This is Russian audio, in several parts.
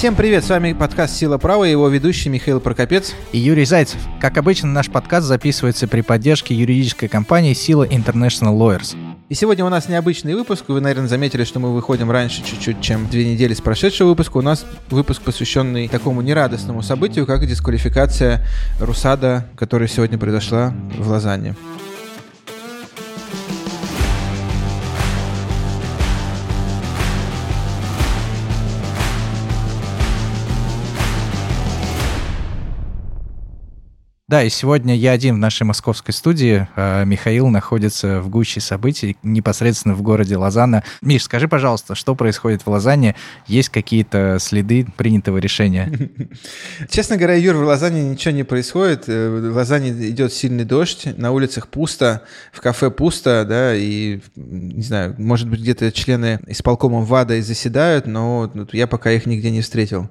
Всем привет, с вами подкаст «Сила права» и его ведущий Михаил Прокопец. И Юрий Зайцев. Как обычно, наш подкаст записывается при поддержке юридической компании «Сила International Lawyers». И сегодня у нас необычный выпуск. Вы, наверное, заметили, что мы выходим раньше чуть-чуть, чем две недели с прошедшего выпуска. У нас выпуск, посвященный такому нерадостному событию, как дисквалификация Русада, которая сегодня произошла в Лозанне. Да, и сегодня я один в нашей московской студии. А Михаил находится в гуще событий, непосредственно в городе Лозанна. Миш, скажи, пожалуйста, что происходит в Лозанне? Есть какие-то следы принятого решения? Честно говоря, Юр, в Лозанне ничего не происходит. Э, в Лозанне идет сильный дождь, на улицах пусто, в кафе пусто, да, и, не знаю, может быть, где-то члены исполкома ВАДА и заседают, но я пока их нигде не встретил.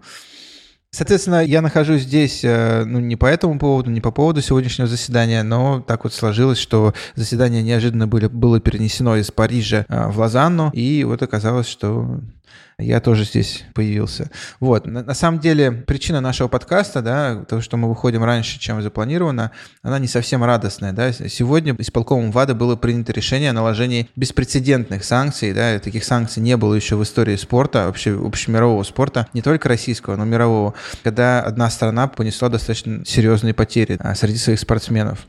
Соответственно, я нахожусь здесь, э, ну, не по этому поводу, не по поводу сегодняшнего заседания, но так вот сложилось, что заседание неожиданно были, было перенесено из Парижа э, в Лозанну, и вот оказалось, что я тоже здесь появился. Вот. На, на самом деле, причина нашего подкаста, да, то, что мы выходим раньше, чем запланировано, она не совсем радостная, да. Сегодня исполкомом ВАДА было принято решение о наложении беспрецедентных санкций, да, таких санкций не было еще в истории спорта, вообще общемирового спорта, не только российского, но мирового, когда одна страна понесла достаточно серьезные потери а, среди своих спортсменов.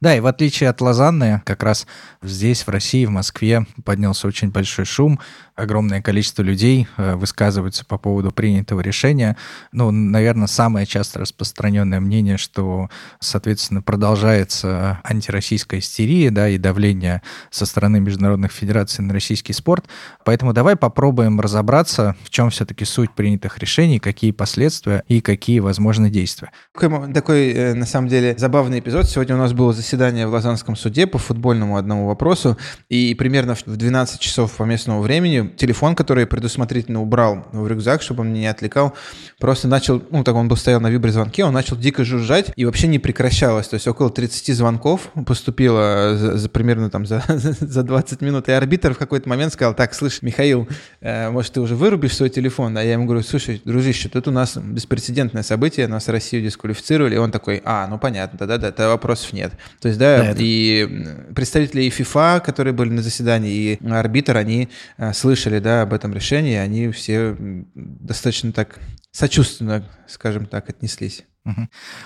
Да, и в отличие от Лозанны, как раз здесь, в России, в Москве, поднялся очень большой шум. Огромное количество людей э, высказываются по поводу принятого решения. Ну, наверное, самое часто распространенное мнение, что, соответственно, продолжается антироссийская истерия, да, и давление со стороны международных федераций на российский спорт. Поэтому давай попробуем разобраться, в чем все-таки суть принятых решений, какие последствия и какие возможны действия. Такой, такой э, на самом деле, забавный эпизод. Сегодня у нас был заседание в Лозаннском суде по футбольному одному вопросу, и примерно в 12 часов по местному времени телефон, который я предусмотрительно убрал в рюкзак, чтобы он меня не отвлекал, просто начал, ну так он был стоял на виброзвонке, он начал дико жужжать и вообще не прекращалось. То есть около 30 звонков поступило за, за примерно там за, за 20 минут. И арбитр в какой-то момент сказал, так, слышь, Михаил, э, может, ты уже вырубишь свой телефон? А я ему говорю, слушай, дружище, тут у нас беспрецедентное событие, нас Россию дисквалифицировали. И он такой, а, ну понятно, да-да-да, вопросов нет. То есть, да, да и представители и ФИФА, которые были на заседании, и арбитр, они э, слышали, да, об этом решении, они все достаточно так сочувственно, скажем так, отнеслись.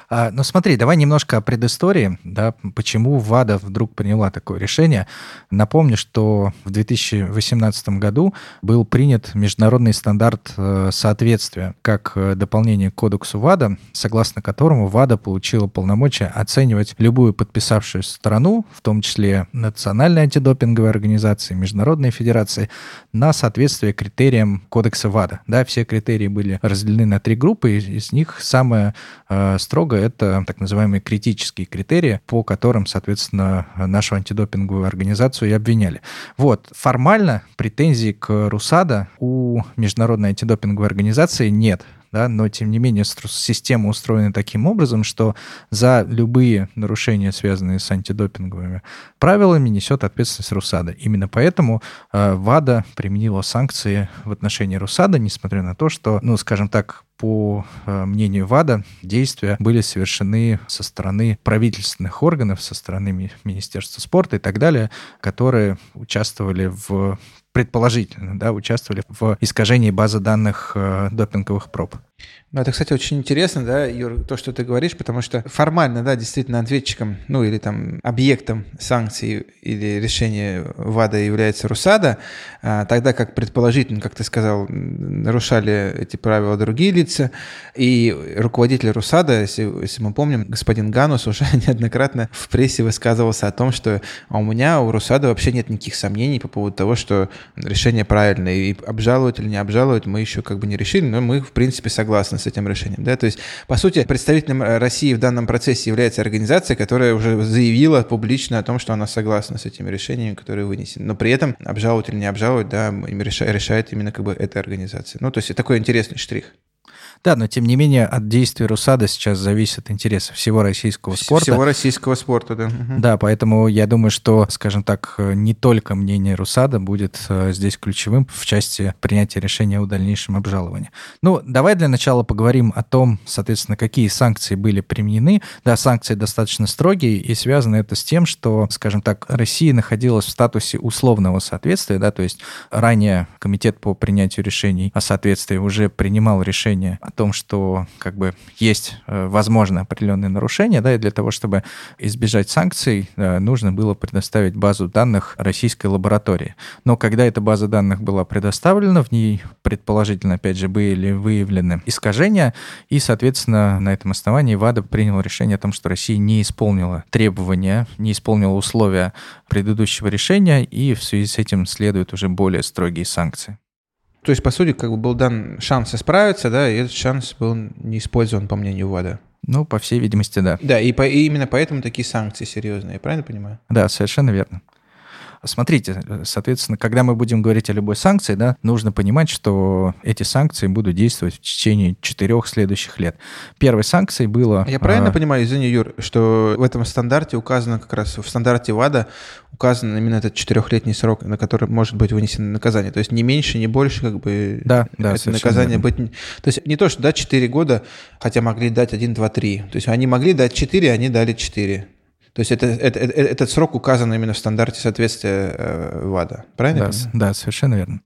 А, ну смотри, давай немножко о предыстории, да, почему ВАДА вдруг приняла такое решение. Напомню, что в 2018 году был принят международный стандарт э, соответствия как э, дополнение к кодексу ВАДА, согласно которому ВАДА получила полномочия оценивать любую подписавшую страну, в том числе национальные антидопинговые организации, международные федерации, на соответствие критериям кодекса ВАДА. Да, все критерии были разделены на три группы, из них самая строго это так называемые критические критерии, по которым, соответственно, нашу антидопинговую организацию и обвиняли. Вот, формально претензий к РУСАДА у Международной антидопинговой организации нет да, но тем не менее система устроена таким образом, что за любые нарушения, связанные с антидопинговыми правилами, несет ответственность РУСАДА. Именно поэтому э, ВАДА применила санкции в отношении РУСАДА, несмотря на то, что, ну, скажем так, по э, мнению ВАДА, действия были совершены со стороны правительственных органов, со стороны Министерства спорта и так далее, которые участвовали в предположительно, да, участвовали в искажении базы данных э, допинговых проб. Ну, это, кстати, очень интересно, да, Юр, то, что ты говоришь, потому что формально, да, действительно ответчиком, ну, или там объектом санкций или решения ВАДА является РУСАДА, а, тогда как предположительно, как ты сказал, нарушали эти правила другие лица, и руководитель РУСАДА, если, если мы помним, господин Ганус уже неоднократно в прессе высказывался о том, что а у меня, у РУСАДА вообще нет никаких сомнений по поводу того, что решение правильное, и обжаловать или не обжаловать мы еще как бы не решили, но мы, в принципе, согласны с этим решением. Да? То есть, по сути, представителем э, России в данном процессе является организация, которая уже заявила публично о том, что она согласна с этими решениями, которые вынесены. Но при этом обжаловать или не обжаловать, да, решает именно как бы эта организация. Ну, то есть, такой интересный штрих. Да, но тем не менее от действий РУСАДА сейчас зависит интерес всего российского спорта. Всего российского спорта, да. Да, поэтому я думаю, что, скажем так, не только мнение РУСАДА будет э, здесь ключевым в части принятия решения о дальнейшем обжаловании. Ну, давай для начала поговорим о том, соответственно, какие санкции были применены. Да, санкции достаточно строгие, и связано это с тем, что, скажем так, Россия находилась в статусе условного соответствия, да, то есть ранее Комитет по принятию решений о соответствии уже принимал решение о том, что как бы есть, э, возможно, определенные нарушения, да, и для того, чтобы избежать санкций, э, нужно было предоставить базу данных российской лаборатории. Но когда эта база данных была предоставлена, в ней предположительно, опять же, были выявлены искажения, и, соответственно, на этом основании ВАДА принял решение о том, что Россия не исполнила требования, не исполнила условия предыдущего решения, и в связи с этим следуют уже более строгие санкции. То есть, по сути, как бы был дан шанс исправиться, да, и этот шанс был не использован, по мнению ВАДА. Ну, по всей видимости, да. Да, и, по, и именно поэтому такие санкции серьезные, я правильно понимаю? Да, совершенно верно. Смотрите, соответственно, когда мы будем говорить о любой санкции, да, нужно понимать, что эти санкции будут действовать в течение четырех следующих лет. Первой санкцией было... Я правильно а... понимаю, извини, Юр, что в этом стандарте указано как раз, в стандарте ВАДА указан именно этот четырехлетний срок, на который может быть вынесено наказание. То есть не меньше, не больше, как бы да, да, это наказание быть... То есть не то, что дать 4 года, хотя могли дать 1, 2, 3. То есть они могли дать 4, они дали 4. То есть это, это, это, этот срок указан именно в стандарте соответствия э, ВАДА, правильно? Да, да, совершенно верно.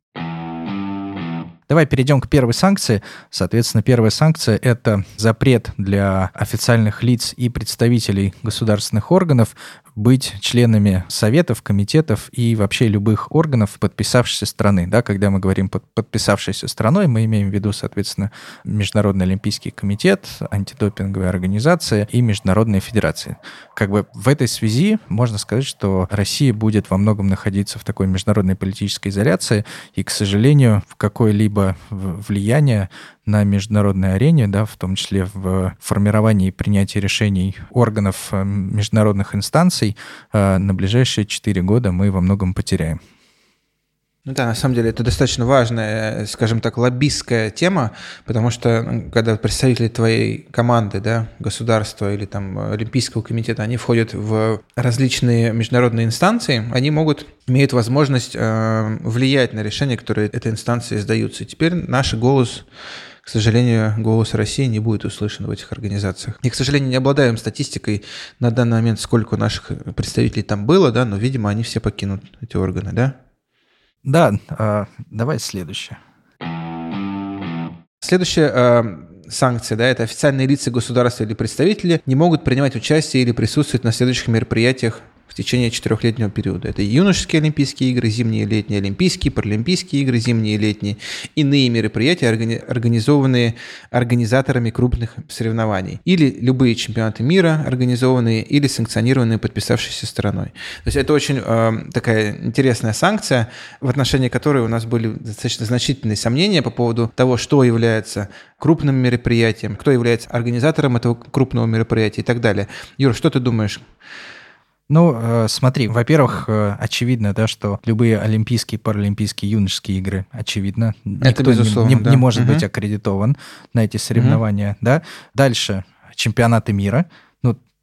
Давай перейдем к первой санкции. Соответственно, первая санкция – это запрет для официальных лиц и представителей государственных органов быть членами советов, комитетов и вообще любых органов подписавшейся страны. Да, когда мы говорим под подписавшейся страной, мы имеем в виду, соответственно, Международный Олимпийский комитет, антидопинговая организация и Международная федерация. Как бы в этой связи можно сказать, что Россия будет во многом находиться в такой международной политической изоляции, и, к сожалению, в какое-либо влияние на международной арене, да, в том числе в формировании и принятии решений органов э, международных инстанций, э, на ближайшие четыре года мы во многом потеряем. Ну да, на самом деле это достаточно важная, скажем так, лоббистская тема, потому что когда представители твоей команды, да, государства или там Олимпийского комитета, они входят в различные международные инстанции, они могут, имеют возможность э, влиять на решения, которые этой инстанции издаются. И теперь наш голос к сожалению, голос России не будет услышан в этих организациях. И, к сожалению, не обладаем статистикой на данный момент, сколько наших представителей там было, да, но, видимо, они все покинут эти органы, да? Да, э, давай следующее. Следующая э, санкция, да, это официальные лица государства или представители не могут принимать участие или присутствовать на следующих мероприятиях в течение четырехлетнего периода. Это юношеские Олимпийские игры, зимние и летние Олимпийские, Паралимпийские игры, зимние и летние, иные мероприятия, организованные организаторами крупных соревнований, или любые чемпионаты мира, организованные или санкционированные подписавшейся стороной. То есть это очень э, такая интересная санкция, в отношении которой у нас были достаточно значительные сомнения по поводу того, что является крупным мероприятием, кто является организатором этого крупного мероприятия и так далее. Юр, что ты думаешь? Ну, э, смотри, во-первых, э, очевидно, да, что любые олимпийские, паралимпийские, юношеские игры, очевидно, никто Это безусловно, не, да. не может угу. быть аккредитован на эти соревнования, угу. да. Дальше чемпионаты мира,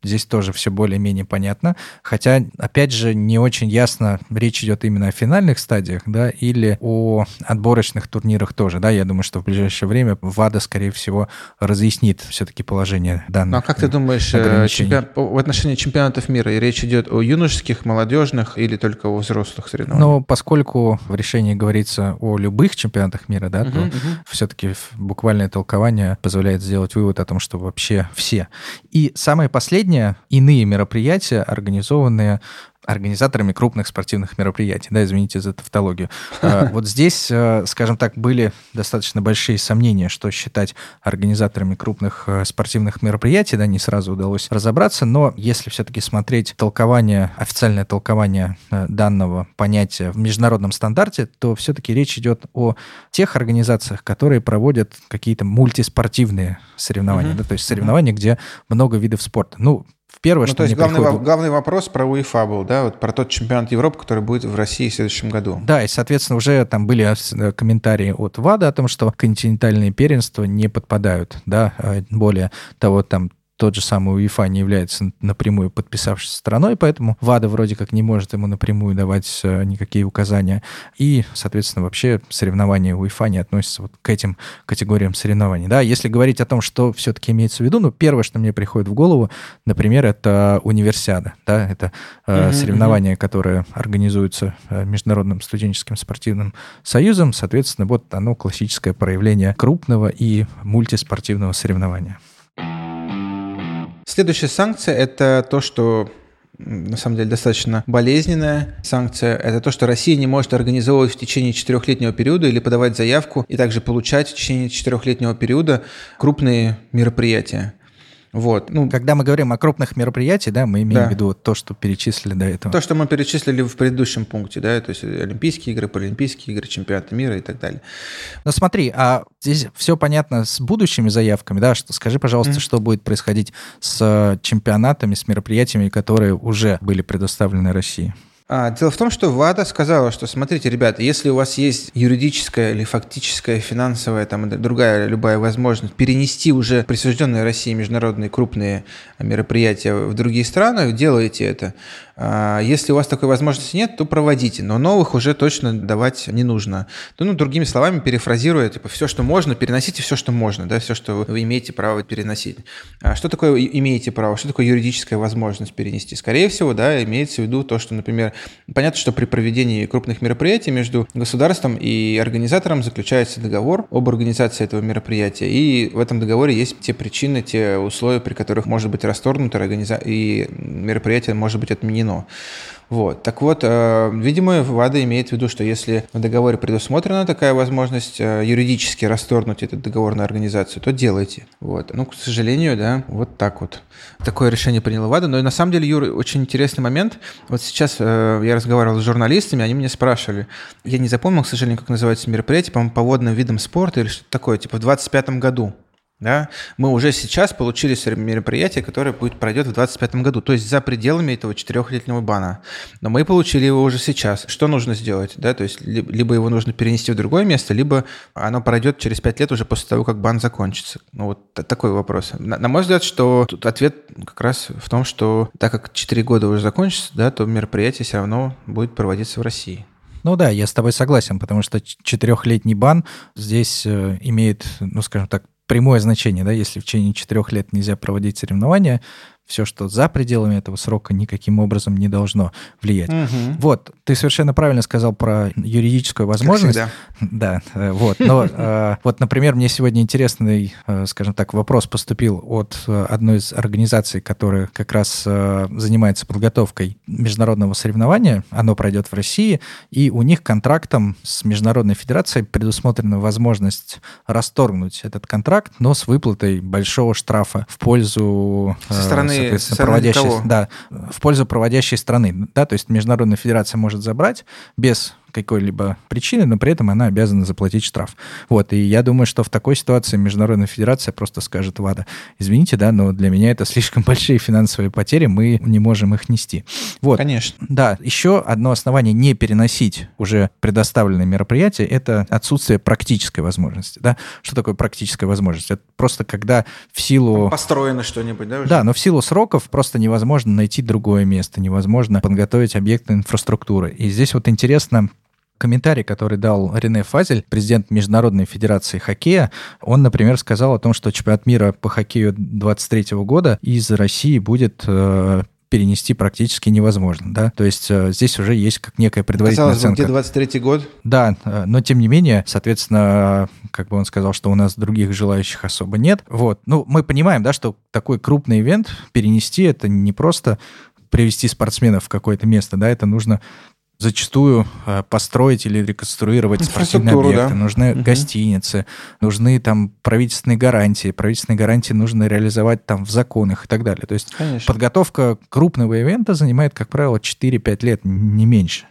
Здесь тоже все более-менее понятно. Хотя, опять же, не очень ясно, речь идет именно о финальных стадиях, да, или о отборочных турнирах тоже, да. Я думаю, что в ближайшее время ВАДА, скорее всего, разъяснит все-таки положение данных. Ну, а как ты думаешь, э, чемпион... в отношении чемпионатов мира речь идет о юношеских, молодежных или только о взрослых соревнованиях? Ну, поскольку в решении говорится о любых чемпионатах мира, да, uh-huh, то uh-huh. все-таки буквальное толкование позволяет сделать вывод о том, что вообще все. И самое последнее последнее иные мероприятия, организованные организаторами крупных спортивных мероприятий. Да, извините за тавтологию. А, вот здесь, э, скажем так, были достаточно большие сомнения, что считать организаторами крупных э, спортивных мероприятий. Да, не сразу удалось разобраться, но если все-таки смотреть толкование, официальное толкование э, данного понятия в международном стандарте, то все-таки речь идет о тех организациях, которые проводят какие-то мультиспортивные соревнования, uh-huh. да, то есть соревнования, uh-huh. где много видов спорта. Ну, первое, ну, что то есть главный, приходит... главный вопрос про УЕФА был, да, вот про тот чемпионат Европы, который будет в России в следующем году. Да, и, соответственно, уже там были э, комментарии от ВАДА о том, что континентальные первенства не подпадают, да, а более того, там тот же самый УЕФА не является напрямую подписавшейся страной, поэтому ВАДА вроде как не может ему напрямую давать э, никакие указания. И, соответственно, вообще соревнования УЕФА не относятся вот к этим категориям соревнований. Да, если говорить о том, что все-таки имеется в виду, ну, первое, что мне приходит в голову, например, это универсиада. Да, это mm-hmm, соревнования, mm-hmm. которые организуются э, Международным студенческим спортивным союзом. Соответственно, вот оно классическое проявление крупного и мультиспортивного соревнования. Следующая санкция – это то, что на самом деле достаточно болезненная санкция. Это то, что Россия не может организовывать в течение четырехлетнего периода или подавать заявку и также получать в течение четырехлетнего периода крупные мероприятия. Вот. Ну, Когда мы говорим о крупных мероприятиях, да, мы имеем да. в виду то, что перечислили до этого. То, что мы перечислили в предыдущем пункте, да, то есть Олимпийские игры, Паралимпийские игры, чемпионаты мира и так далее. Но смотри, а здесь все понятно с будущими заявками, да, что скажи, пожалуйста, mm-hmm. что будет происходить с чемпионатами, с мероприятиями, которые уже были предоставлены России? А, дело в том, что ВАДА сказала, что смотрите, ребята, если у вас есть юридическая или фактическая, финансовая, там, другая любая возможность перенести уже присужденные России международные крупные мероприятия в другие страны, делайте это. А, если у вас такой возможности нет, то проводите, но новых уже точно давать не нужно. Ну, ну другими словами, перефразируя, типа, все, что можно, переносите все, что можно, да, все, что вы имеете право переносить. А что такое имеете право? Что такое юридическая возможность перенести? Скорее всего, да, имеется в виду то, что, например, понятно, что при проведении крупных мероприятий между государством и организатором заключается договор об организации этого мероприятия, и в этом договоре есть те причины, те условия, при которых может быть расторгнуто и мероприятие может быть отменено запрещено. Вот. Так вот, э, видимо, ВАДА имеет в виду, что если в договоре предусмотрена такая возможность э, юридически расторгнуть этот договор на организацию, то делайте. Вот. Ну, к сожалению, да, вот так вот. Такое решение приняла ВАДА. Но на самом деле, Юр, очень интересный момент. Вот сейчас э, я разговаривал с журналистами, они меня спрашивали. Я не запомнил, к сожалению, как называется мероприятие, по-моему, по водным видам спорта или что-то такое, типа в 25 году. Да? Мы уже сейчас получили мероприятие, которое будет, пройдет в 2025 году, то есть за пределами этого четырехлетнего бана. Но мы получили его уже сейчас. Что нужно сделать? Да? То есть либо его нужно перенести в другое место, либо оно пройдет через пять лет уже после того, как бан закончится. Ну вот такой вопрос. На, на мой взгляд, что тут ответ как раз в том, что так как 4 года уже закончится, да, то мероприятие все равно будет проводиться в России. Ну да, я с тобой согласен, потому что четырехлетний бан здесь э, имеет, ну скажем так, прямое значение, да, если в течение четырех лет нельзя проводить соревнования, все, что за пределами этого срока, никаким образом не должно влиять. Угу. Вот, ты совершенно правильно сказал про юридическую возможность. Да, э, вот. Но э, вот, например, мне сегодня интересный, э, скажем так, вопрос поступил от одной из организаций, которая как раз занимается подготовкой международного соревнования. Оно пройдет в России, и у них контрактом с Международной Федерацией предусмотрена возможность расторгнуть этот контракт, но с выплатой большого штрафа в пользу Со стороны соответственно, проводящей, да, в пользу проводящей страны. Да, то есть Международная федерация может забрать без какой-либо причины, но при этом она обязана заплатить штраф. Вот, и я думаю, что в такой ситуации Международная Федерация просто скажет, ВАДА, извините, да, но для меня это слишком большие финансовые потери, мы не можем их нести. Вот. Конечно. Да, еще одно основание не переносить уже предоставленные мероприятия – это отсутствие практической возможности. Да? Что такое практическая возможность? Это просто когда в силу... Построено что-нибудь, да? Уже? Да, но в силу сроков просто невозможно найти другое место, невозможно подготовить объекты инфраструктуры. И здесь вот интересно, комментарий, который дал Рене Фазель, президент Международной Федерации Хоккея, он, например, сказал о том, что чемпионат мира по хоккею 23 года из России будет э, перенести практически невозможно, да, то есть э, здесь уже есть как некая предварительная Казалось оценка. где 23 год? Да, э, но тем не менее, соответственно, как бы он сказал, что у нас других желающих особо нет, вот, ну, мы понимаем, да, что такой крупный ивент перенести это не просто привести спортсменов в какое-то место, да, это нужно зачастую э, построить или реконструировать спортивные объекты. Да. Нужны угу. гостиницы, нужны там правительственные гарантии. Правительственные гарантии нужно реализовать там в законах и так далее. То есть Конечно. подготовка крупного ивента занимает, как правило, 4-5 лет, не меньше.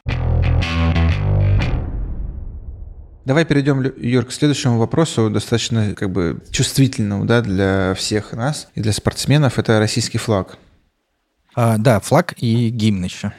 Давай перейдем, Юр, к следующему вопросу, достаточно как бы чувствительному да, для всех нас и для спортсменов. Это российский флаг. А, да, флаг и гимн еще.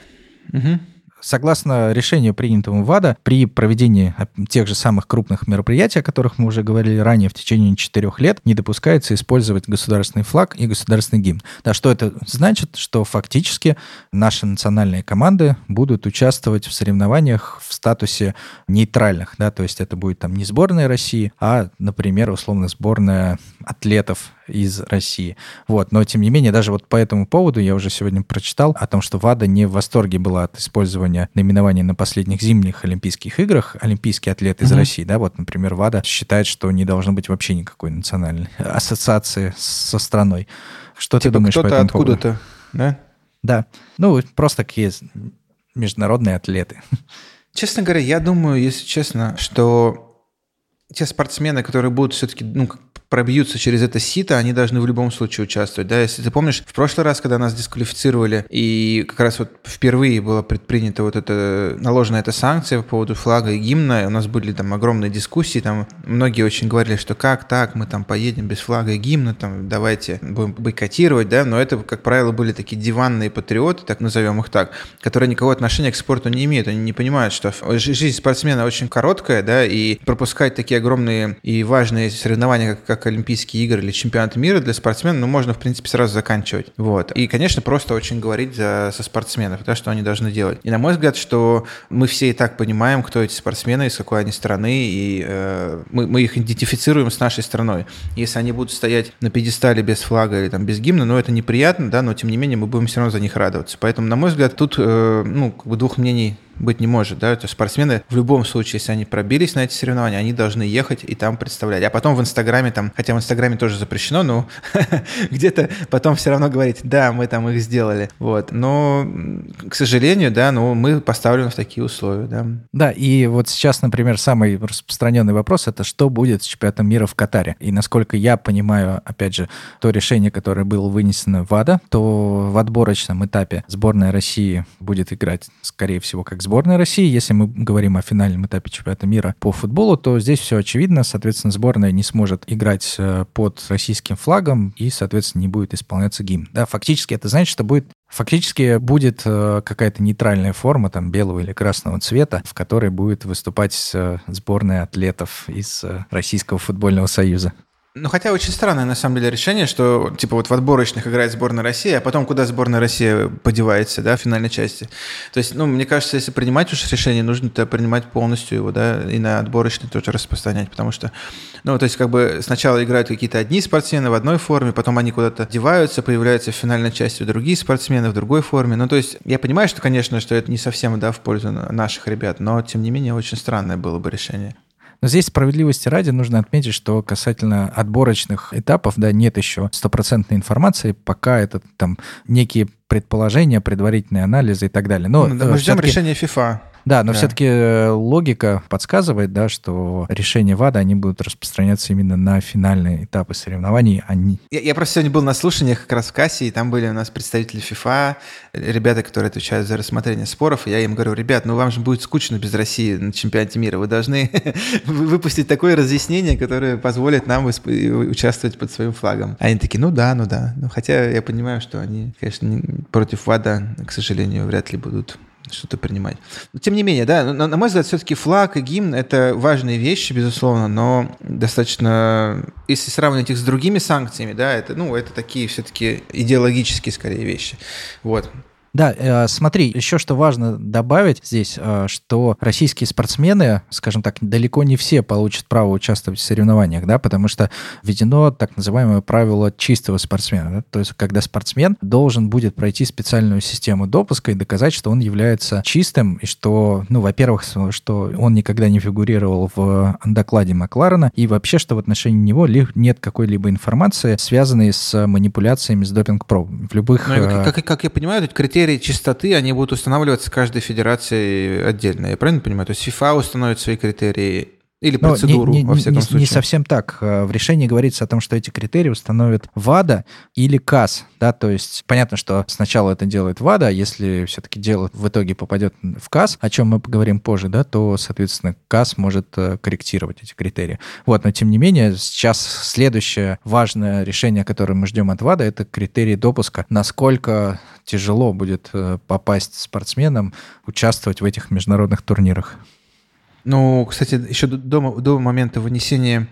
Угу. Согласно решению, принятому ВАДА, при проведении тех же самых крупных мероприятий, о которых мы уже говорили ранее, в течение четырех лет не допускается использовать государственный флаг и государственный гимн. Да, что это значит? Что фактически наши национальные команды будут участвовать в соревнованиях в статусе нейтральных. Да, то есть это будет там не сборная России, а, например, условно сборная атлетов из России. Вот. Но, тем не менее, даже вот по этому поводу я уже сегодня прочитал о том, что ВАДА не в восторге была от использования наименования на последних зимних Олимпийских играх олимпийский атлет из mm-hmm. России. Да, вот, например, ВАДА считает, что не должно быть вообще никакой национальной ассоциации со страной. Что типа ты думаешь кто-то по этому откуда-то, поводу? да? Да. Ну, просто такие международные атлеты. Честно говоря, я думаю, если честно, что те спортсмены, которые будут все-таки ну, пробьются через это сито, они должны в любом случае участвовать. Да? Если ты помнишь, в прошлый раз, когда нас дисквалифицировали, и как раз вот впервые была предпринята вот эта, наложена эта санкция по поводу флага и гимна, у нас были там огромные дискуссии, там многие очень говорили, что как так, мы там поедем без флага и гимна, там давайте будем бойкотировать, да, но это, как правило, были такие диванные патриоты, так назовем их так, которые никакого отношения к спорту не имеют, они не понимают, что жизнь спортсмена очень короткая, да, и пропускать такие огромные и важные соревнования, как, как как Олимпийские игры или чемпионат мира для спортсменов, ну, можно, в принципе, сразу заканчивать. Вот. И, конечно, просто очень говорить за, со спортсменов, да, что они должны делать. И, на мой взгляд, что мы все и так понимаем, кто эти спортсмены, из какой они страны, и э, мы, мы их идентифицируем с нашей страной. Если они будут стоять на пьедестале без флага или там без гимна, ну, это неприятно, да, но, тем не менее, мы будем все равно за них радоваться. Поэтому, на мой взгляд, тут, э, ну, как бы двух мнений быть не может, да, то спортсмены в любом случае, если они пробились на эти соревнования, они должны ехать и там представлять. А потом в Инстаграме там, хотя в Инстаграме тоже запрещено, но где-то потом все равно говорить, да, мы там их сделали, вот. Но, к сожалению, да, ну, мы поставлены в такие условия, да. Да, и вот сейчас, например, самый распространенный вопрос, это что будет с чемпионатом мира в Катаре? И насколько я понимаю, опять же, то решение, которое было вынесено в АДА, то в отборочном этапе сборная России будет играть, скорее всего, как сборная России. Если мы говорим о финальном этапе чемпионата мира по футболу, то здесь все очевидно. Соответственно, сборная не сможет играть э, под российским флагом и, соответственно, не будет исполняться гимн. Да, фактически это значит, что будет Фактически будет э, какая-то нейтральная форма, там, белого или красного цвета, в которой будет выступать э, сборная атлетов из Российского футбольного союза. Ну, хотя очень странное, на самом деле, решение, что, типа, вот в отборочных играет сборная России, а потом куда сборная России подевается, да, в финальной части. То есть, ну, мне кажется, если принимать уж решение, нужно -то принимать полностью его, да, и на отборочный тоже распространять, потому что, ну, то есть, как бы сначала играют какие-то одни спортсмены в одной форме, потом они куда-то деваются, появляются в финальной части другие спортсмены в другой форме. Ну, то есть, я понимаю, что, конечно, что это не совсем, да, в пользу наших ребят, но, тем не менее, очень странное было бы решение. Но здесь справедливости ради нужно отметить, что касательно отборочных этапов, да, нет еще стопроцентной информации, пока это там некие предположения, предварительные анализы и так далее. Но, ну, да, мы ждем решения FIFA. Да, но да. все-таки э, логика подсказывает, да, что решения ВАДА, они будут распространяться именно на финальные этапы соревнований. Они... Я, я просто сегодня был на слушаниях как раз в кассе, и там были у нас представители FIFA, ребята, которые отвечают за рассмотрение споров, и я им говорю, ребят, ну вам же будет скучно без России на чемпионате мира, вы должны выпустить такое разъяснение, которое позволит нам участвовать под своим флагом. Они такие, ну да, ну да. Ну, хотя я понимаю, что они, конечно, против ВАДА, к сожалению, вряд ли будут что-то принимать. Но, тем не менее, да, на, на мой взгляд, все-таки флаг и гимн — это важные вещи, безусловно, но достаточно, если сравнивать их с другими санкциями, да, это, ну, это такие все-таки идеологические, скорее, вещи. Вот. Да, э, смотри, еще что важно добавить здесь, э, что российские спортсмены, скажем так, далеко не все получат право участвовать в соревнованиях, да, потому что введено так называемое правило чистого спортсмена, да, то есть когда спортсмен должен будет пройти специальную систему допуска и доказать, что он является чистым, и что, ну, во-первых, что он никогда не фигурировал в докладе Макларена, и вообще, что в отношении него нет какой-либо информации, связанной с манипуляциями с допинг-про. В любых... Ну, как, как, как я понимаю, эти критерии критерии чистоты, они будут устанавливаться каждой федерацией отдельно. Я правильно понимаю? То есть FIFA установит свои критерии, Или процедуру, не, не, во всяком не, случае. Не совсем так. Э, в решении говорится о том, что эти критерии установят ВАДА или КАС. Да? То есть понятно, что сначала это делает ВАДА, а если все-таки дело в итоге попадет в КАС, о чем мы поговорим позже, да, то, соответственно, КАС может э, корректировать эти критерии. Вот, но тем не менее, сейчас следующее важное решение, которое мы ждем от ВАДА, это критерии допуска. Насколько тяжело будет э, попасть спортсменам участвовать в этих международных турнирах. Ну, кстати, еще до, до момента вынесения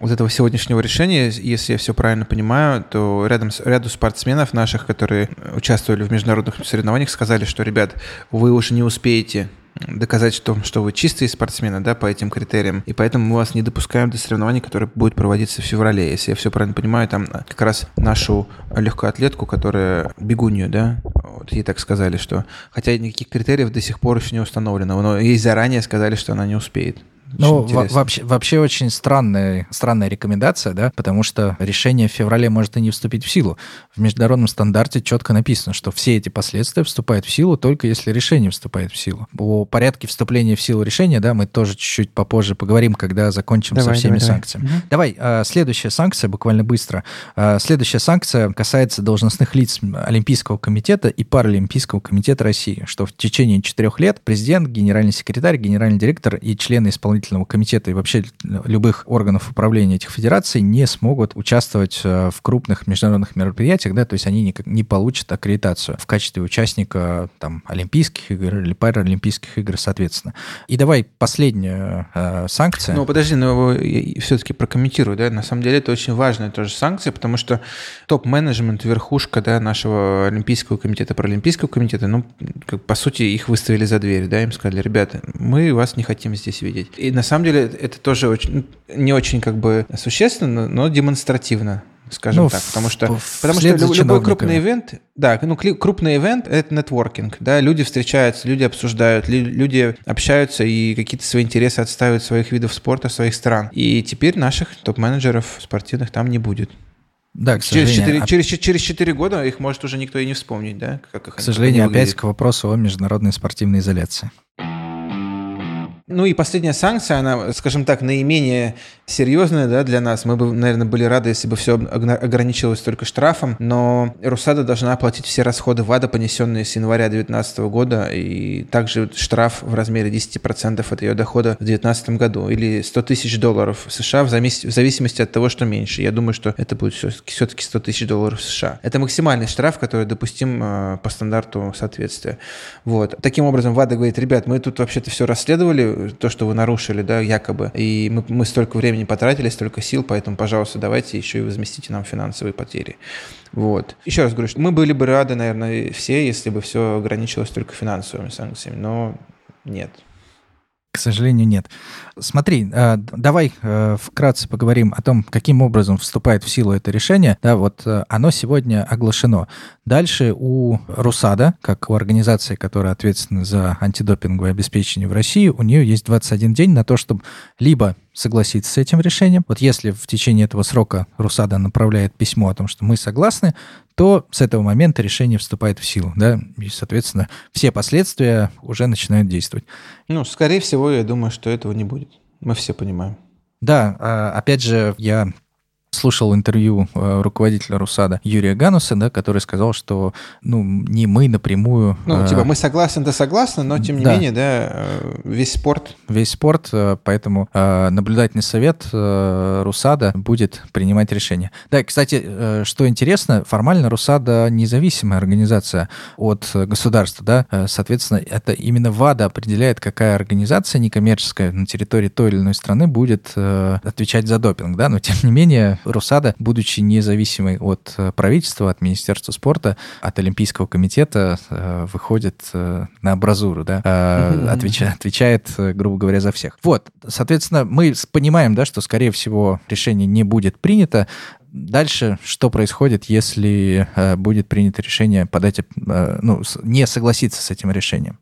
вот этого сегодняшнего решения, если я все правильно понимаю, то рядом с, ряду спортсменов наших, которые участвовали в международных соревнованиях, сказали, что, ребят, вы уже не успеете доказать, что, что вы чистые спортсмены, да, по этим критериям, и поэтому мы вас не допускаем до соревнований, которые будут проводиться в феврале. Если я все правильно понимаю, там как раз нашу легкую атлетку, которая бегунью, да, вот ей так сказали, что хотя никаких критериев до сих пор еще не установлено, но ей заранее сказали, что она не успеет. Ну, вообще, вообще очень странная, странная рекомендация, да, потому что решение в феврале может и не вступить в силу. В международном стандарте четко написано, что все эти последствия вступают в силу только если решение вступает в силу. О порядке вступления в силу решения, да, мы тоже чуть-чуть попозже поговорим, когда закончим давай, со всеми давай, санкциями. Давай, давай а, следующая санкция, буквально быстро. А, следующая санкция касается должностных лиц Олимпийского комитета и Паралимпийского комитета России, что в течение четырех лет президент, генеральный секретарь, генеральный директор и члены исполнительного исполнительного комитета и вообще любых органов управления этих федераций не смогут участвовать э, в крупных международных мероприятиях, да, то есть они не, не получат аккредитацию в качестве участника там, Олимпийских игр или Паралимпийских игр, соответственно. И давай последняя э, санкция. Ну, подожди, но все-таки прокомментирую, да, на самом деле это очень важная тоже санкция, потому что топ-менеджмент, верхушка, да, нашего Олимпийского комитета, Паралимпийского комитета, ну, как, по сути, их выставили за дверь, да, им сказали, ребята, мы вас не хотим здесь видеть. И на самом деле это тоже очень, не очень как бы существенно, но демонстративно скажем ну, так, потому что, потому что любой крупный ивент, да, ну крупный ивент это нетворкинг, да, люди встречаются, люди обсуждают, люди общаются и какие-то свои интересы отстаивают своих видов спорта, своих стран. И теперь наших топ-менеджеров спортивных там не будет. Да, к через, 4, а... через, через 4 года их может уже никто и не вспомнить, да? Как их, к сожалению, опять к вопросу о международной спортивной изоляции. Ну и последняя санкция, она, скажем так, наименее серьезная да, для нас. Мы бы, наверное, были рады, если бы все ограничивалось только штрафом, но Русада должна оплатить все расходы ВАДА, понесенные с января 2019 года, и также штраф в размере 10% от ее дохода в 2019 году, или 100 тысяч долларов США в зависимости от того, что меньше. Я думаю, что это будет все-таки 100 тысяч долларов США. Это максимальный штраф, который допустим э, по стандарту соответствия. Вот. Таким образом, ВАДА говорит, ребят, мы тут вообще-то все расследовали, то, что вы нарушили, да, якобы, и мы, мы столько времени потратили, столько сил, поэтому, пожалуйста, давайте еще и возместите нам финансовые потери. Вот. Еще раз говорю, что мы были бы рады, наверное, все, если бы все ограничилось только финансовыми санкциями, но нет. К сожалению, нет. Смотри, э, давай э, вкратце поговорим о том, каким образом вступает в силу это решение. Да, вот э, оно сегодня оглашено. Дальше у РУСАДА, как у организации, которая ответственна за антидопинговое обеспечение в России, у нее есть 21 день на то, чтобы либо согласиться с этим решением. Вот если в течение этого срока РУСАДА направляет письмо о том, что мы согласны, то с этого момента решение вступает в силу, да, и, соответственно, все последствия уже начинают действовать. Ну, скорее всего, я думаю, что этого не будет. Мы все понимаем. Да, а, опять же, я слушал интервью э, руководителя РУСАДА Юрия Гануса, да, который сказал, что ну, не мы напрямую... Ну, э, типа, мы согласны, да согласны, но тем не да. менее, да, э, весь спорт... Весь спорт, поэтому наблюдательный совет РУСАДА будет принимать решение. Да, кстати, что интересно, формально РУСАДА независимая организация от государства, да, соответственно, это именно ВАДА определяет, какая организация некоммерческая на территории той или иной страны будет отвечать за допинг, да, но тем не менее Русада, будучи независимой от э, правительства, от Министерства спорта, от Олимпийского комитета, э, выходит э, на абразуру, да, отвечает, отвечает, грубо говоря, за всех. Вот, соответственно, мы понимаем, да, что, скорее всего, решение не будет принято. Дальше что происходит, если будет принято решение подать, ну, не согласиться с этим решением?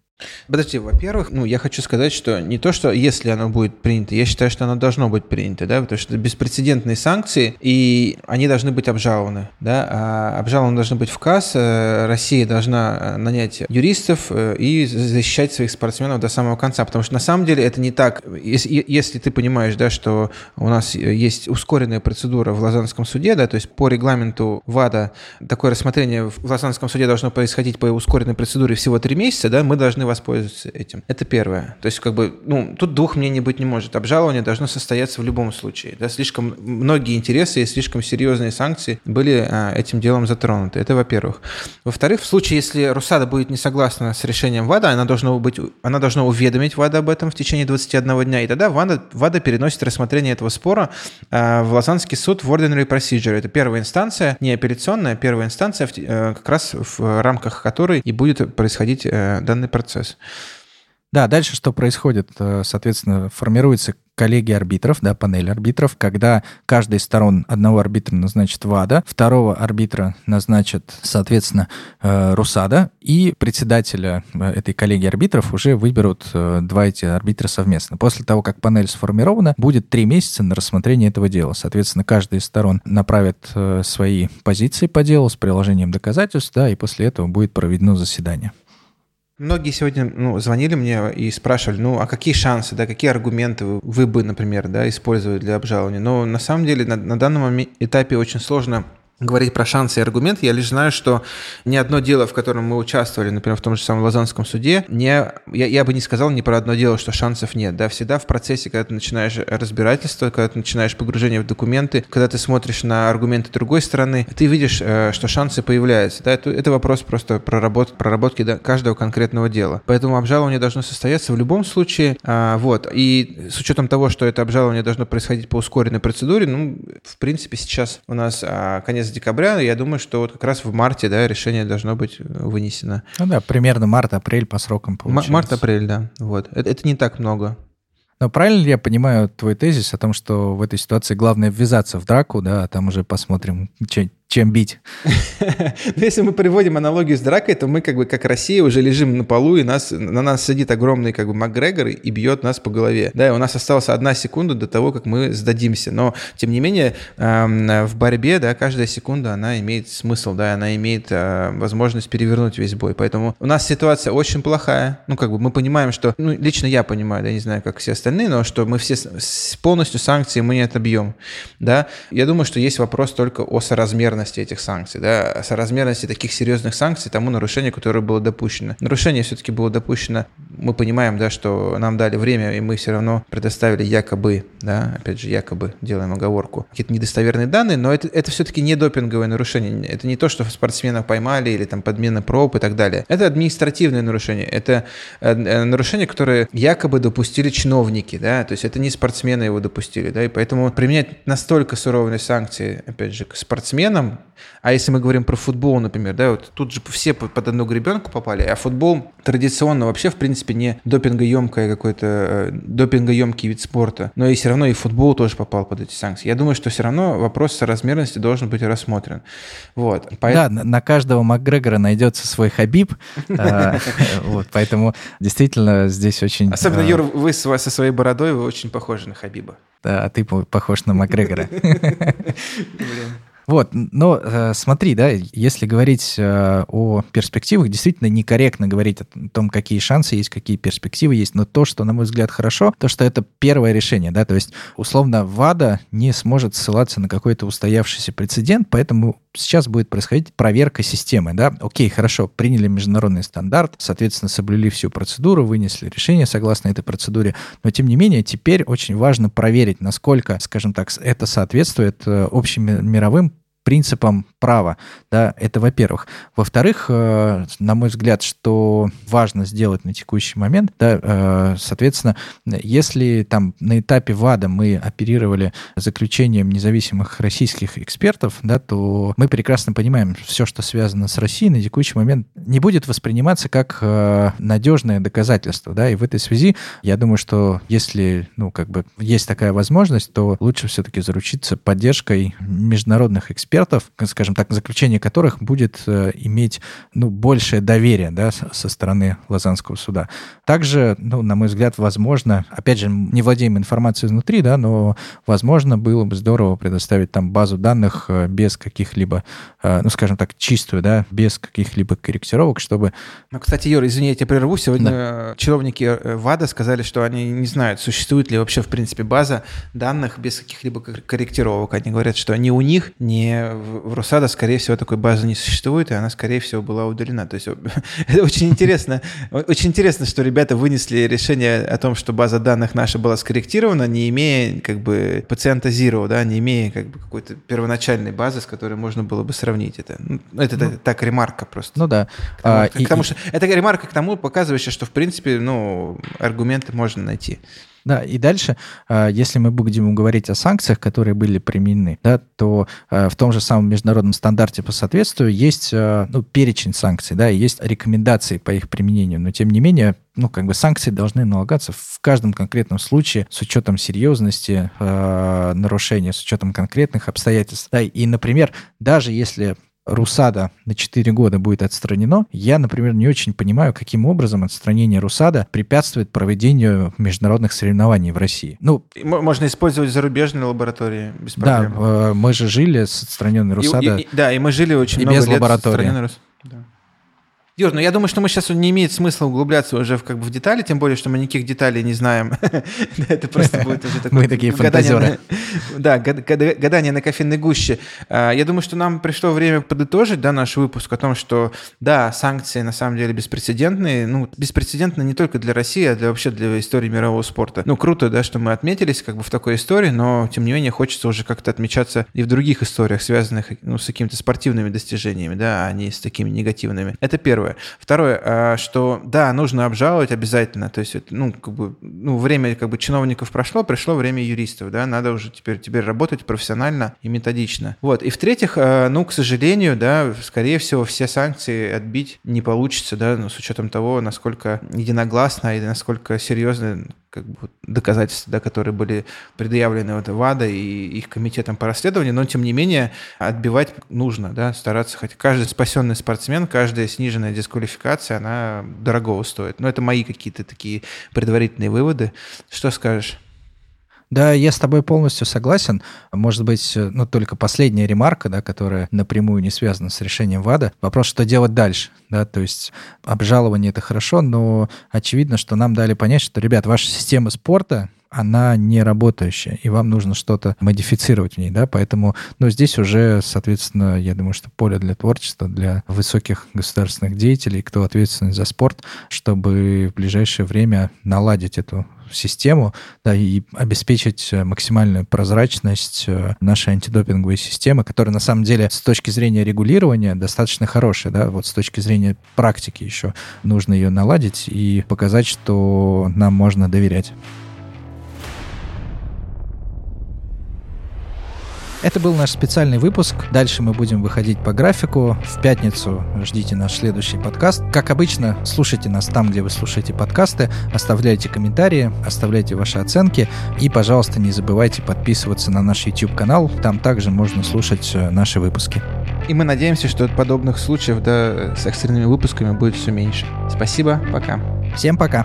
Подожди, во-первых, ну, я хочу сказать, что не то, что если оно будет принято, я считаю, что оно должно быть принято, да, потому что это беспрецедентные санкции, и они должны быть обжалованы, да, а обжалованы должны быть в КАС, э, Россия должна э, нанять юристов э, и защищать своих спортсменов до самого конца, потому что на самом деле это не так. Если, если ты понимаешь, да, что у нас есть ускоренная процедура в Лозаннском суде, да, то есть по регламенту ВАДА такое рассмотрение в Лозаннском суде должно происходить по ускоренной процедуре всего три месяца, да, мы должны воспользоваться этим. Это первое. То есть, как бы, ну, тут двух мнений быть не может. Обжалование должно состояться в любом случае. Да, слишком многие интересы и слишком серьезные санкции были а, этим делом затронуты. Это во-первых. Во-вторых, в случае, если Русада будет не согласна с решением ВАДА, она должна, быть, она должна уведомить ВАДА об этом в течение 21 дня, и тогда ВАДА, ВАДА переносит рассмотрение этого спора а, в Лозаннский суд в Ordinary Procedure. Это первая инстанция, не апелляционная, а первая инстанция, э, как раз в рамках которой и будет происходить э, данный процесс процесс. Да, дальше что происходит? Э, соответственно, формируется коллегия арбитров, да, панель арбитров, когда каждый из сторон одного арбитра назначит ВАДА, второго арбитра назначит, соответственно, э, РУСАДА, и председателя э, этой коллегии арбитров уже выберут два эти арбитра совместно. После того, как панель сформирована, будет три месяца на рассмотрение этого дела. Соответственно, каждая из сторон направит свои позиции по делу с приложением доказательств, да, и после этого будет проведено заседание. Многие сегодня ну, звонили мне и спрашивали, ну, а какие шансы, да, какие аргументы вы, вы бы, например, да, использовали для обжалования. Но на самом деле на, на данном этапе очень сложно говорить про шансы и аргументы. Я лишь знаю, что ни одно дело, в котором мы участвовали, например, в том же самом Лозанском суде, не, я, я бы не сказал ни про одно дело, что шансов нет. Да? Всегда в процессе, когда ты начинаешь разбирательство, когда ты начинаешь погружение в документы, когда ты смотришь на аргументы другой стороны, ты видишь, э, что шансы появляются. Да? Это, это вопрос просто проработки, проработки да, каждого конкретного дела. Поэтому обжалование должно состояться в любом случае. А, вот. И с учетом того, что это обжалование должно происходить по ускоренной процедуре, ну, в принципе, сейчас у нас а, конец декабря, я думаю, что вот как раз в марте, да, решение должно быть э, вынесено. Ну да, примерно март-апрель по срокам получается. Март-апрель, да, вот. Это, это не так много. Но правильно ли я понимаю твой тезис о том, что в этой ситуации главное ввязаться в драку, да, а там уже посмотрим, чем бить. Ну, если мы приводим аналогию с дракой, то мы как бы как Россия уже лежим на полу, и нас, на нас сидит огромный как бы Макгрегор и бьет нас по голове. Да, и у нас осталась одна секунда до того, как мы сдадимся. Но, тем не менее, эм, в борьбе, да, каждая секунда, она имеет смысл, да, она имеет э, возможность перевернуть весь бой. Поэтому у нас ситуация очень плохая. Ну, как бы мы понимаем, что, ну, лично я понимаю, да, не знаю, как все остальные, но что мы все полностью санкции мы не отобьем, да. Я думаю, что есть вопрос только о соразмерности соразмерности этих санкций, да, соразмерности таких серьезных санкций тому нарушению, которое было допущено. Нарушение все-таки было допущено, мы понимаем, да, что нам дали время, и мы все равно предоставили якобы, да, опять же, якобы делаем оговорку, какие-то недостоверные данные, но это, это все-таки не допинговое нарушение. Это не то, что спортсмена поймали или там подмена проб и так далее. Это административное нарушение. Это э, э, нарушение, которое якобы допустили чиновники, да, то есть это не спортсмены его допустили, да, и поэтому применять настолько суровые санкции, опять же, к спортсменам, а если мы говорим про футбол, например, да, вот тут же все под одну гребенку попали, а футбол традиционно вообще, в принципе, не допингоемкое какой-то, э, допингоемкий вид спорта, но и все равно и футбол тоже попал под эти санкции. Я думаю, что все равно вопрос соразмерности должен быть рассмотрен. Вот. Поэтому... Да, на каждого Макгрегора найдется свой Хабиб, э, вот, поэтому действительно здесь очень... Особенно, э, Юр, вы со своей бородой, вы очень похожи на Хабиба. Да, а ты похож на Макгрегора. Вот, но э, смотри, да, если говорить э, о перспективах, действительно некорректно говорить о том, какие шансы есть, какие перспективы есть, но то, что, на мой взгляд, хорошо, то, что это первое решение, да, то есть, условно, ВАДА не сможет ссылаться на какой-то устоявшийся прецедент, поэтому сейчас будет происходить проверка системы, да, окей, хорошо, приняли международный стандарт, соответственно, соблюли всю процедуру, вынесли решение согласно этой процедуре, но, тем не менее, теперь очень важно проверить, насколько, скажем так, это соответствует э, общим мировым принципам права. Да, это во-первых. Во-вторых, э, на мой взгляд, что важно сделать на текущий момент, да, э, соответственно, если там на этапе ВАДА мы оперировали заключением независимых российских экспертов, да, то мы прекрасно понимаем, все, что связано с Россией на текущий момент не будет восприниматься как э, надежное доказательство, да, и в этой связи я думаю, что если, ну, как бы есть такая возможность, то лучше все-таки заручиться поддержкой международных экспертов, экспертов, скажем так, заключение которых будет э, иметь ну, большее доверие да, со стороны Лозаннского суда. Также, ну, на мой взгляд, возможно, опять же, не владеем информацией изнутри, да, но, возможно, было бы здорово предоставить там базу данных э, без каких-либо, э, ну, скажем так, чистую, да, без каких-либо корректировок, чтобы... Ну, кстати, Юра, извини, я тебя прерву. Сегодня да. чиновники ВАДА сказали, что они не знают, существует ли вообще, в принципе, база данных без каких-либо корректировок. Они говорят, что ни у них, ни в Росада, скорее всего, такой базы не существует, и она, скорее всего, была удалена. То есть это очень интересно. Очень интересно, что ребята вынесли решение о том, что база данных наша была скорректирована, не имея как бы пациента Zero, да, не имея как бы какой-то первоначальной базы, с которой можно было бы сравнить это. Ну, это ну, так ремарка просто. Ну да. К тому, а, к, и, тому, что, это ремарка к тому, показывающая, что в принципе, ну, аргументы можно найти. Да, и дальше, а, если мы будем говорить о санкциях, которые были применены, да, то а, в том же самом международном стандарте по соответствию есть а, ну, перечень санкций, да, и есть рекомендации по их применению, но тем не менее ну, как бы санкции должны налагаться в каждом конкретном случае с учетом серьезности э, нарушения, с учетом конкретных обстоятельств. Да, и, например, даже если Русада на 4 года будет отстранено, я, например, не очень понимаю, каким образом отстранение Русада препятствует проведению международных соревнований в России. Ну, можно использовать зарубежные лаборатории без проблем. Да, э, мы же жили с отстраненной Русада. И, и, да, и мы жили очень и много без лет лаборатории. с. Юр, ну я думаю, что мы сейчас не имеет смысла углубляться уже в, как бы в детали, тем более, что мы никаких деталей не знаем. Это просто будет уже такое... Мы такие фантазеры. Да, гадание на кофейной гуще. А, я думаю, что нам пришло время подытожить да, наш выпуск о том, что да, санкции на самом деле беспрецедентные. Ну, беспрецедентно не только для России, а для вообще для истории мирового спорта. Ну, круто, да, что мы отметились как бы в такой истории, но тем не менее хочется уже как-то отмечаться и в других историях, связанных ну, с какими-то спортивными достижениями, да, а не с такими негативными. Это первое первое. Второе, а, что да, нужно обжаловать обязательно. То есть, ну, как бы, ну, время как бы чиновников прошло, пришло время юристов, да, надо уже теперь, теперь работать профессионально и методично. Вот. И в-третьих, а, ну, к сожалению, да, скорее всего, все санкции отбить не получится, да, ну, с учетом того, насколько единогласно и насколько серьезно как бы доказательства, да, которые были предъявлены вот ВАДА и их комитетом по расследованию, но тем не менее отбивать нужно, да, стараться хоть каждый спасенный спортсмен, каждая сниженная дисквалификация, она дорогого стоит. Но это мои какие-то такие предварительные выводы. Что скажешь? Да, я с тобой полностью согласен. Может быть, ну, только последняя ремарка, да, которая напрямую не связана с решением ВАДА. Вопрос, что делать дальше, да, то есть обжалование — это хорошо, но очевидно, что нам дали понять, что, ребят, ваша система спорта, она не работающая, и вам нужно что-то модифицировать в ней, да, поэтому, ну, здесь уже, соответственно, я думаю, что поле для творчества, для высоких государственных деятелей, кто ответственный за спорт, чтобы в ближайшее время наладить эту систему да, и обеспечить э, максимальную прозрачность э, нашей антидопинговой системы, которая на самом деле с точки зрения регулирования достаточно хорошая. Да? Вот с точки зрения практики еще нужно ее наладить и показать, что нам можно доверять. Это был наш специальный выпуск. Дальше мы будем выходить по графику. В пятницу ждите наш следующий подкаст. Как обычно, слушайте нас там, где вы слушаете подкасты, оставляйте комментарии, оставляйте ваши оценки и, пожалуйста, не забывайте подписываться на наш YouTube-канал. Там также можно слушать э, наши выпуски. И мы надеемся, что подобных случаев да, с экстренными выпусками будет все меньше. Спасибо, пока. Всем пока.